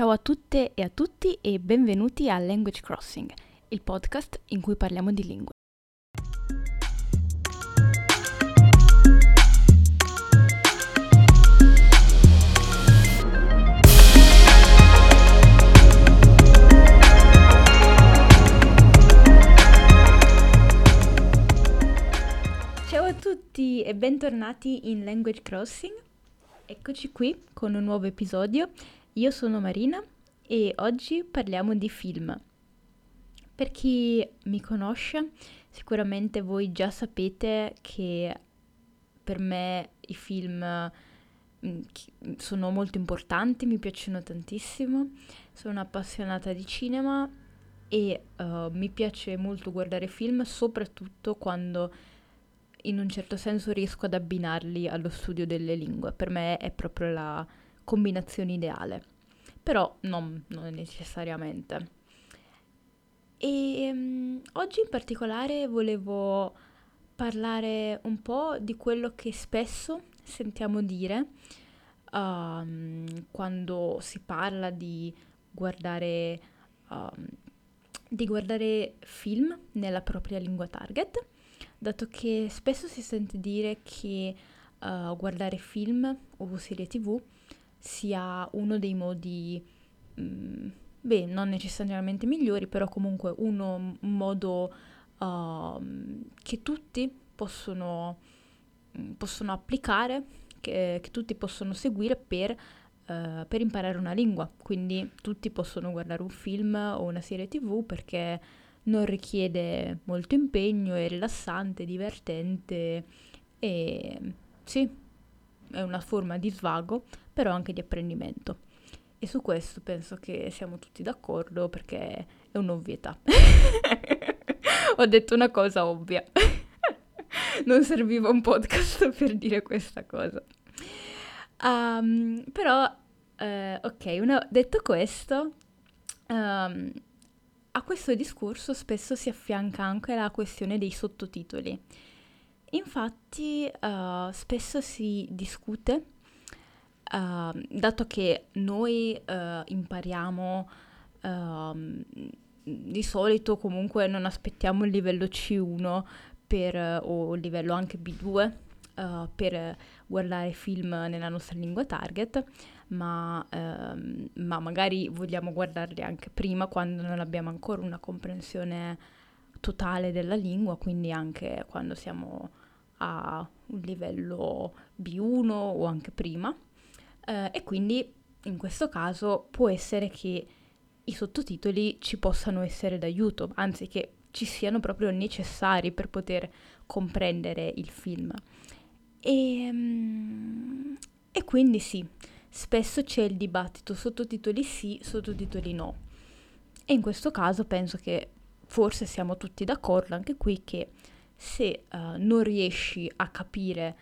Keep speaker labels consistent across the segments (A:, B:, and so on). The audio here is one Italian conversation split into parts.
A: Ciao a tutte e a tutti e benvenuti a Language Crossing, il podcast in cui parliamo di lingue. Ciao a tutti e bentornati in Language Crossing. Eccoci qui con un nuovo episodio. Io sono Marina e oggi parliamo di film. Per chi mi conosce, sicuramente voi già sapete che per me i film mm, sono molto importanti, mi piacciono tantissimo. Sono appassionata di cinema e eh, mi piace molto guardare film, soprattutto quando in un certo senso riesco ad abbinarli allo studio delle lingue. Per me è proprio la combinazione ideale, però non, non necessariamente. E mm, oggi in particolare volevo parlare un po' di quello che spesso sentiamo dire um, quando si parla di guardare, um, di guardare film nella propria lingua target dato che spesso si sente dire che uh, guardare film o serie tv sia uno dei modi, mm, beh, non necessariamente migliori, però comunque uno, un modo uh, che tutti possono, mm, possono applicare, che, che, tutti possono seguire per, uh, per imparare una lingua. Quindi tutti possono guardare un film o una serie tv perché non richiede molto impegno, è rilassante, divertente e sì, è una forma di svago, però anche di apprendimento. E su questo penso che siamo tutti d'accordo perché è un'ovvietà. Ho detto una cosa ovvia. non serviva un podcast per dire questa cosa. Um, però, eh, ok, una, detto questo, um, a questo discorso spesso si affianca anche la questione dei sottotitoli. Infatti uh, spesso si discute, uh, dato che noi uh, impariamo ehm, di solito comunque non aspettiamo il livello C1 per, o il livello anche B2 per guardare film nella nostra lingua target, ma, ehm, ma magari vogliamo guardarli anche prima quando non abbiamo ancora una comprensione totale della lingua, quindi anche quando siamo a un livello B1 o anche prima. Eh, e quindi in questo caso può essere che i sottotitoli ci possano essere d'aiuto, anzi che ci siano proprio necessari per poter comprendere il film. E, ehm, e quindi sì, spesso c'è il dibattito sottotitoli sì, sottotitoli no. E in questo caso penso che forse siamo tutti d'accordo anche qui che se uh, non riesci a capire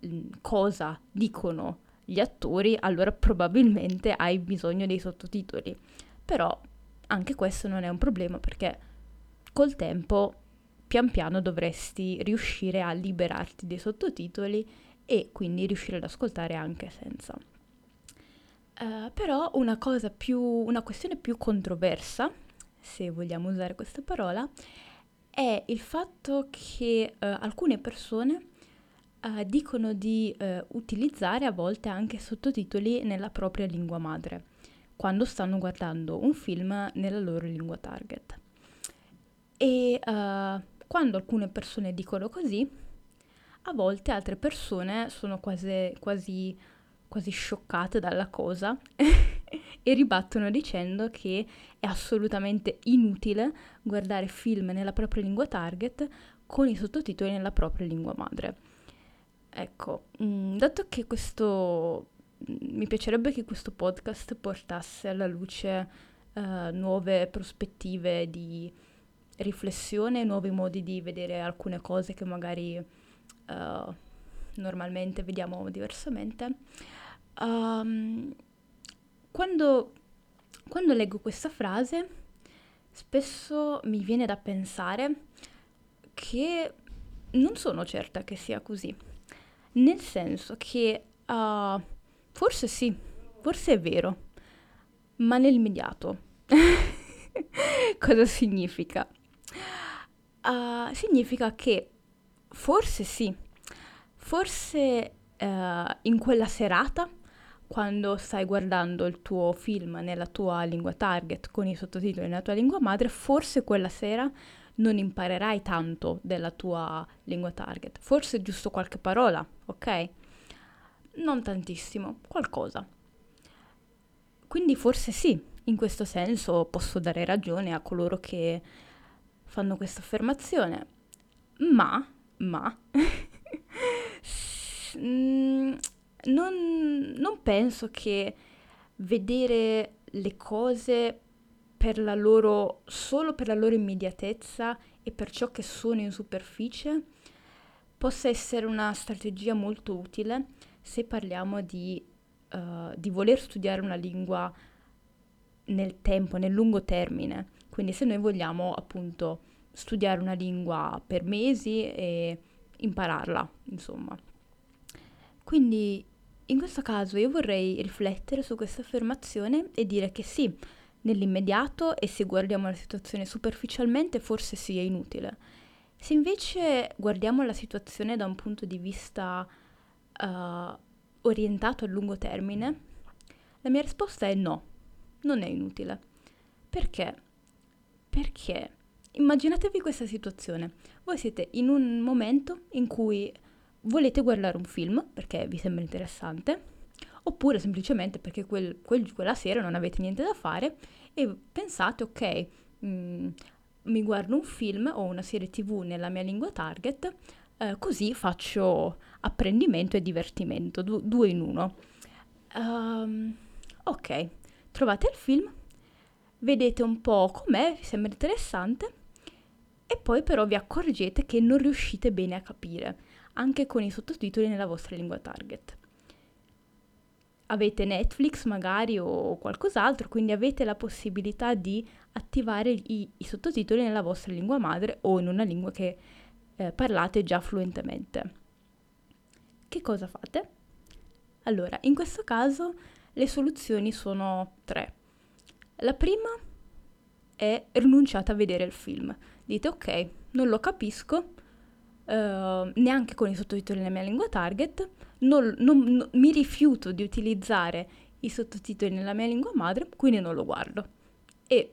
A: mh, cosa dicono gli attori, allora probabilmente hai bisogno dei sottotitoli. Però anche questo non è un problema perché col tempo pian piano dovresti riuscire a liberarti dei sottotitoli e quindi riuscire ad ascoltare anche senza. Uh, però una più, una questione più controversa, se vogliamo usare questa parola, è il fatto che uh, alcune persone uh, dicono di utilizzare a volte anche sottotitoli nella propria lingua madre, quando stanno guardando un film nella loro lingua target. E quando alcune persone dicono così, a volte altre persone sono quasi, quasi quasi scioccate dalla cosa e ribattono dicendo che è assolutamente inutile guardare film nella propria lingua target con i sottotitoli nella propria lingua madre. Ecco, mh, mm, dato che questo mm, mi piacerebbe che questo podcast portasse alla luce uh, nuove prospettive di riflessione, nuovi modi di vedere alcune cose che magari uh, normalmente vediamo diversamente. Um, quando, quando leggo questa frase, spesso mi viene da pensare che non sono certa che sia così. Nel senso che uh, forse sì, forse è vero, ma nell'immediato. Cosa significa? Uh, significa che forse sì, forse uh, in quella serata, quando stai guardando il tuo film nella tua lingua target con i sottotitoli nella tua lingua madre, forse quella sera non imparerai tanto della tua lingua target, forse giusto qualche parola, ok? Non tantissimo, qualcosa. Quindi forse sì, in questo senso posso dare ragione a coloro che fanno questa affermazione, ma, ma, mm, non, non penso che vedere le cose per la loro, solo per la loro immediatezza e per ciò che sono in superficie possa essere una strategia molto utile se parliamo di, uh, di voler studiare una lingua nel tempo, nel lungo termine. Quindi se noi vogliamo appunto studiare una lingua per mesi e impararla, insomma. Quindi in questo caso io vorrei riflettere su questa affermazione e dire che sì, nell'immediato e se guardiamo la situazione superficialmente forse sia inutile. Se invece guardiamo la situazione da un punto di vista uh, orientato a lungo termine, la mia risposta è no non è inutile. Perché? Perché immaginatevi questa situazione. Voi siete in un momento in cui volete guardare un film perché vi sembra interessante, oppure semplicemente perché quel, quel, quella sera non avete niente da fare e pensate, ok, mh, mm, mi guardo un film o una serie tv nella mia lingua target, eh, così faccio apprendimento e divertimento, du- due in uno. Um, ok, trovate il film, vedete un po' com'è, vi sembra interessante e poi però vi accorgete che non riuscite bene a capire, anche con i sottotitoli nella vostra lingua target. Avete Netflix magari o qualcos'altro, quindi avete la possibilità di attivare i, i sottotitoli nella vostra lingua madre o in una lingua che eh, parlate già fluentemente. Che cosa fate? Allora, in questo caso le soluzioni sono tre. La prima è rinunciate a vedere il film. Dite ok, non lo capisco, Uh, neanche con i sottotitoli nella mia lingua target, non, non, non, mi rifiuto di utilizzare i sottotitoli nella mia lingua madre, quindi non lo guardo. E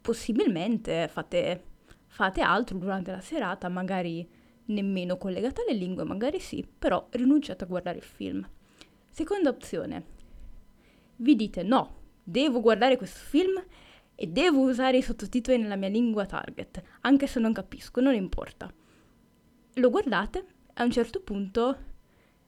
A: possibilmente fate, fate altro durante la serata, magari nemmeno collegata alle lingue, magari sì, però rinunciate a guardare il film. Seconda opzione, vi dite no, devo guardare questo film e devo usare i sottotitoli nella mia lingua target, anche se non capisco, non importa. Lo guardate, a un certo punto,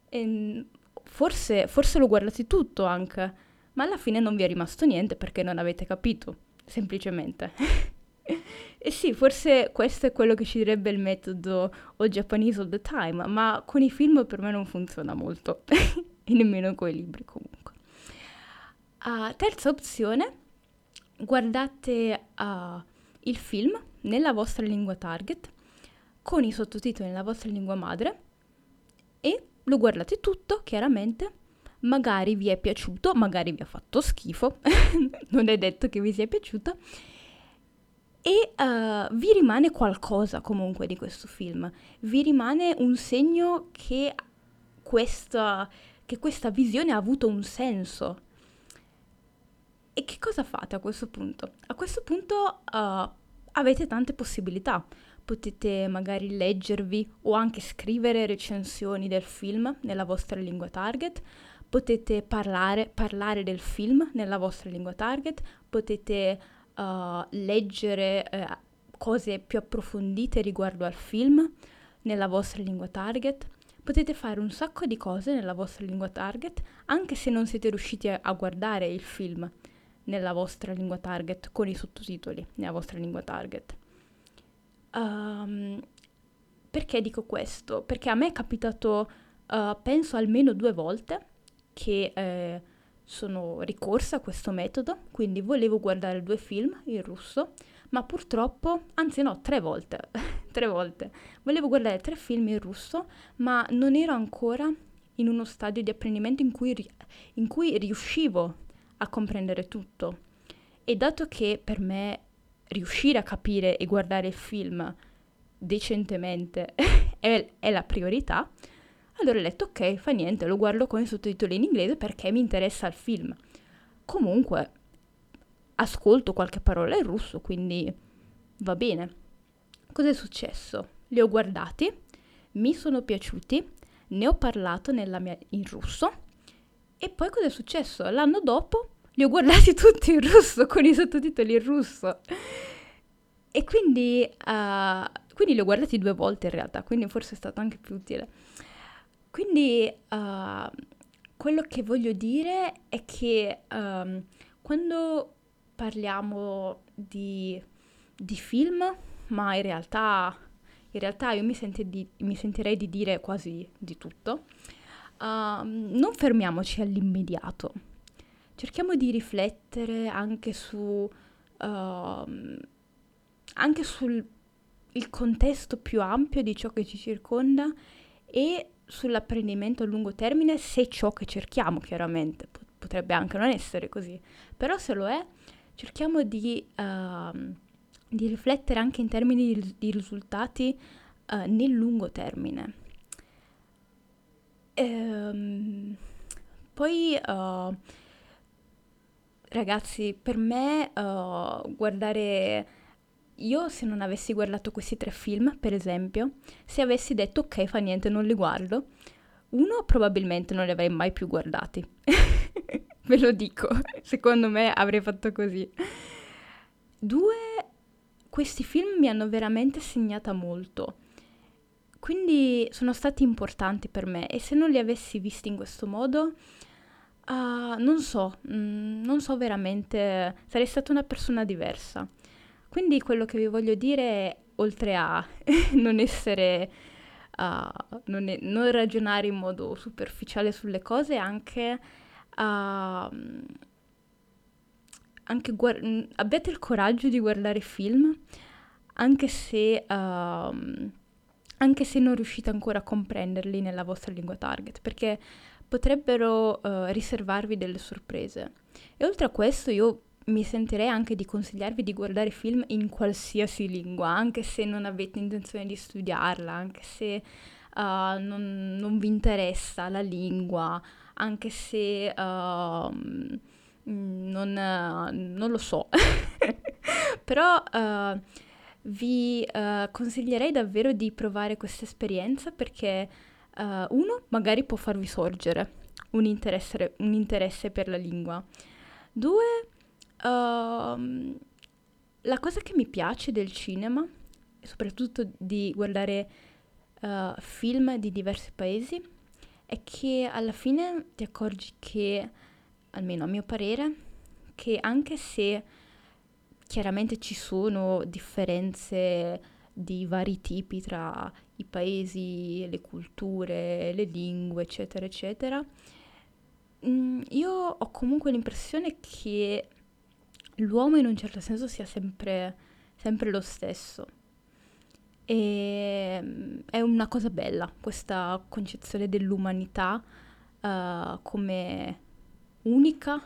A: ehm, forse, forse lo guardate tutto anche, ma alla fine non vi è rimasto niente perché non avete capito, semplicemente. e sì, forse questo è quello che ci direbbe il metodo o Japanese all the time, ma con i film per me non funziona molto, e nemmeno con i libri comunque. Uh, terza opzione, guardate uh, il film nella vostra lingua target con i sottotitoli nella vostra lingua madre e lo guardate tutto, chiaramente. Magari vi è piaciuto, magari vi ha fatto schifo, non è detto che vi sia piaciuto. E uh, vi rimane qualcosa comunque di questo film, vi rimane un segno che questa, che questa visione ha avuto un senso e che cosa fate a questo punto? A questo punto uh, avete tante possibilità. Potete magari leggervi o anche scrivere recensioni del film nella vostra lingua target, potete parlare, parlare del film nella vostra lingua target, potete uh, leggere uh, cose più approfondite riguardo al film nella vostra lingua target. Potete fare un sacco di cose nella vostra lingua target anche se non siete riusciti a, a guardare il film nella vostra lingua target, con i sottotitoli nella vostra lingua target. Um, perché dico questo? Perché a me è capitato, uh, penso, almeno due volte che eh, sono ricorsa a questo metodo, quindi volevo guardare due film in russo, ma purtroppo, anzi no, tre volte, tre volte, volevo guardare tre film in russo, ma non ero ancora in uno stadio di apprendimento in cui, in cui riuscivo a comprendere tutto. E dato che per me riuscire a capire e guardare il film decentemente è, è, la priorità, allora ho detto ok, fa niente, lo guardo con i sottotitoli in inglese perché mi interessa il film. Comunque, ascolto qualche parola in russo, quindi va bene. Cos'è successo? Li ho guardati, mi sono piaciuti, ne ho parlato mia, in russo e poi cos'è successo? L'anno dopo li ho guardati tutti in russo, con i sottotitoli in russo. E quindi, uh, quindi li ho guardati due volte in realtà, quindi forse è stato anche più utile. Quindi uh, quello che voglio dire è che um, quando parliamo di, di, film, ma in realtà, in realtà io mi, di, mi, sentirei di dire quasi di tutto, uh, non fermiamoci all'immediato cerchiamo di riflettere anche su uh, anche sul contesto più ampio di ciò che ci circonda e sull'apprendimento a lungo termine se ciò che cerchiamo chiaramente. Potrebbe anche non essere così. Però se lo è cerchiamo di, uh, di riflettere anche in termini di, di risultati uh, nel lungo termine. Ehm, poi uh, Ragazzi, per me uh, guardare... Io se non avessi guardato questi tre film, per esempio, se avessi detto ok, fa niente, non li guardo, uno probabilmente non li avrei mai più guardati. Ve lo dico, secondo me avrei fatto così. Due, questi film mi hanno veramente segnata molto. Quindi sono stati importanti per me e se non li avessi visti in questo modo Uh, non so, mm, non so veramente, sarei stata una persona diversa. Quindi quello che vi voglio dire è, oltre a non essere, uh, non, è, non, ragionare in modo superficiale sulle cose, anche, uh, anche guard- abbiate il coraggio di guardare film, anche se, anche se non riuscite ancora a comprenderli nella vostra lingua target, perché potrebbero uh, riservarvi delle sorprese. E oltre a questo io mi sentirei anche di consigliarvi di guardare film in qualsiasi lingua, anche se non avete intenzione di studiarla, anche se uh, non, non, vi interessa la lingua, anche se uh, non, non, lo so. Però uh, vi consiglierei davvero di provare questa esperienza perché Uh, uno, magari può farvi sorgere un interesse, un interesse per la lingua. Due, uh, la cosa che mi piace del cinema, soprattutto di guardare uh, film di diversi paesi, è che alla fine ti accorgi che, almeno a mio parere, che anche se chiaramente ci sono differenze di vari tipi tra i paesi, le culture, le lingue, eccetera, eccetera, mm, io ho comunque l'impressione che l'uomo in un certo senso sia sempre, sempre lo stesso. E mm, è una cosa bella questa concezione dell'umanità uh, come unica,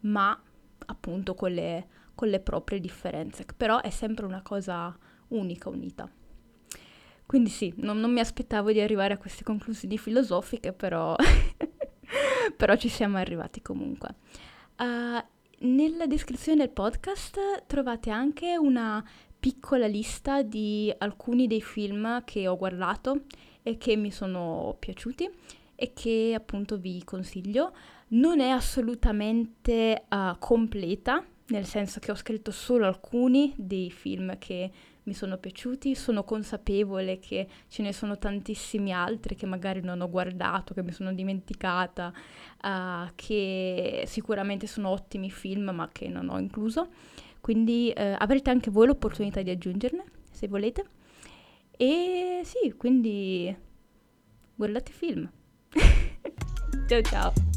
A: ma appunto con le, con le proprie differenze. Però è sempre una cosa unica, unita. Quindi sì, non, non mi aspettavo di arrivare a queste conclusioni filosofiche, però, però ci siamo arrivati comunque. Uh, nella descrizione del podcast trovate anche una piccola lista di alcuni dei film che ho guardato e che mi sono piaciuti e che appunto vi consiglio. Non è assolutamente uh, completa, nel senso che ho scritto solo alcuni dei film che mi sono piaciuti, sono consapevole che ce ne sono tantissimi altri che magari non ho guardato, che mi sono dimenticata, uh, che sicuramente sono ottimi film ma che non ho incluso. Quindi uh, avrete anche voi l'opportunità di aggiungerne se volete. E sì, quindi guardate film. ciao ciao.